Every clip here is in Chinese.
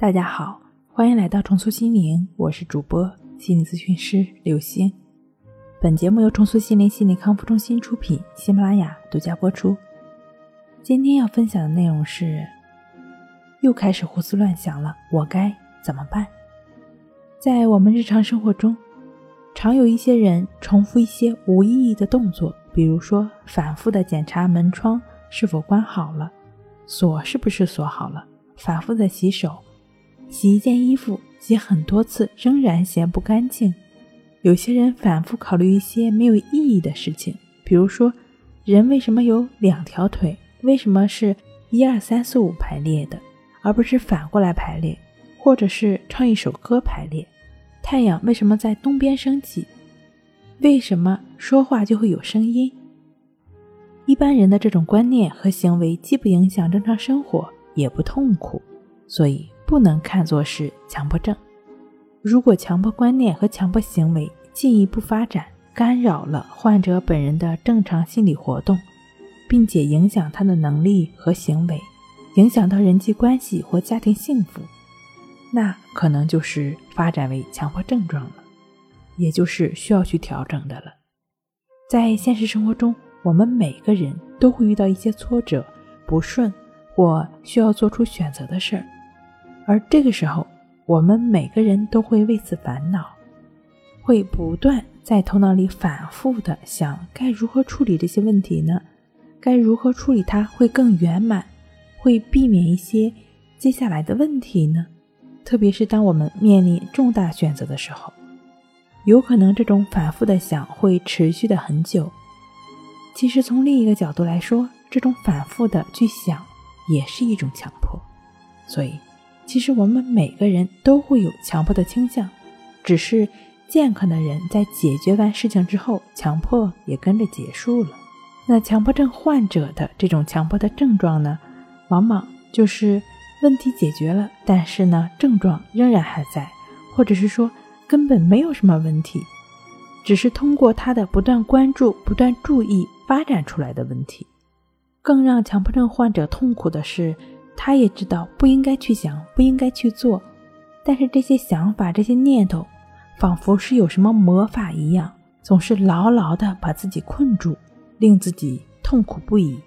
大家好，欢迎来到重塑心灵，我是主播心理咨询师刘星。本节目由重塑心灵心理康复中心出品，喜马拉雅独家播出。今天要分享的内容是：又开始胡思乱想了，我该怎么办？在我们日常生活中，常有一些人重复一些无意义的动作，比如说反复的检查门窗是否关好了，锁是不是锁好了，反复的洗手。洗一件衣服，洗很多次仍然嫌不干净。有些人反复考虑一些没有意义的事情，比如说，人为什么有两条腿？为什么是一二三四五排列的，而不是反过来排列？或者是唱一首歌排列？太阳为什么在东边升起？为什么说话就会有声音？一般人的这种观念和行为，既不影响正常生活，也不痛苦，所以。不能看作是强迫症。如果强迫观念和强迫行为进一步发展，干扰了患者本人的正常心理活动，并且影响他的能力和行为，影响到人际关系或家庭幸福，那可能就是发展为强迫症状了，也就是需要去调整的了。在现实生活中，我们每个人都会遇到一些挫折、不顺或需要做出选择的事儿。而这个时候，我们每个人都会为此烦恼，会不断在头脑里反复的想该如何处理这些问题呢？该如何处理它会更圆满，会避免一些接下来的问题呢？特别是当我们面临重大选择的时候，有可能这种反复的想会持续的很久。其实从另一个角度来说，这种反复的去想也是一种强迫，所以。其实我们每个人都会有强迫的倾向，只是健康的人在解决完事情之后，强迫也跟着结束了。那强迫症患者的这种强迫的症状呢，往往就是问题解决了，但是呢症状仍然还在，或者是说根本没有什么问题，只是通过他的不断关注、不断注意发展出来的问题。更让强迫症患者痛苦的是。他也知道不应该去想，不应该去做，但是这些想法、这些念头，仿佛是有什么魔法一样，总是牢牢地把自己困住，令自己痛苦不已。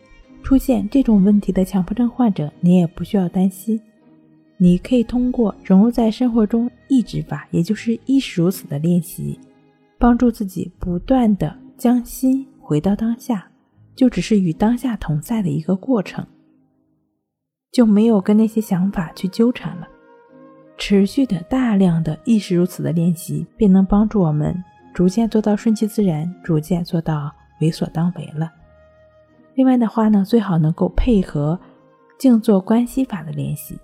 出现这种问题的强迫症患者，你也不需要担心，你可以通过融入在生活中抑制法，也就是亦是如此的练习，帮助自己不断地将心回到当下，就只是与当下同在的一个过程。就没有跟那些想法去纠缠了。持续的大量的亦是如此的练习，便能帮助我们逐渐做到顺其自然，逐渐做到为所当为了。另外的话呢，最好能够配合静坐观息法的练习。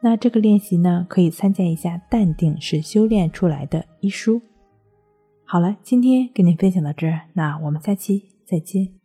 那这个练习呢，可以参加一下《淡定是修炼出来的》一书。好了，今天跟您分享到这儿，那我们下期再见。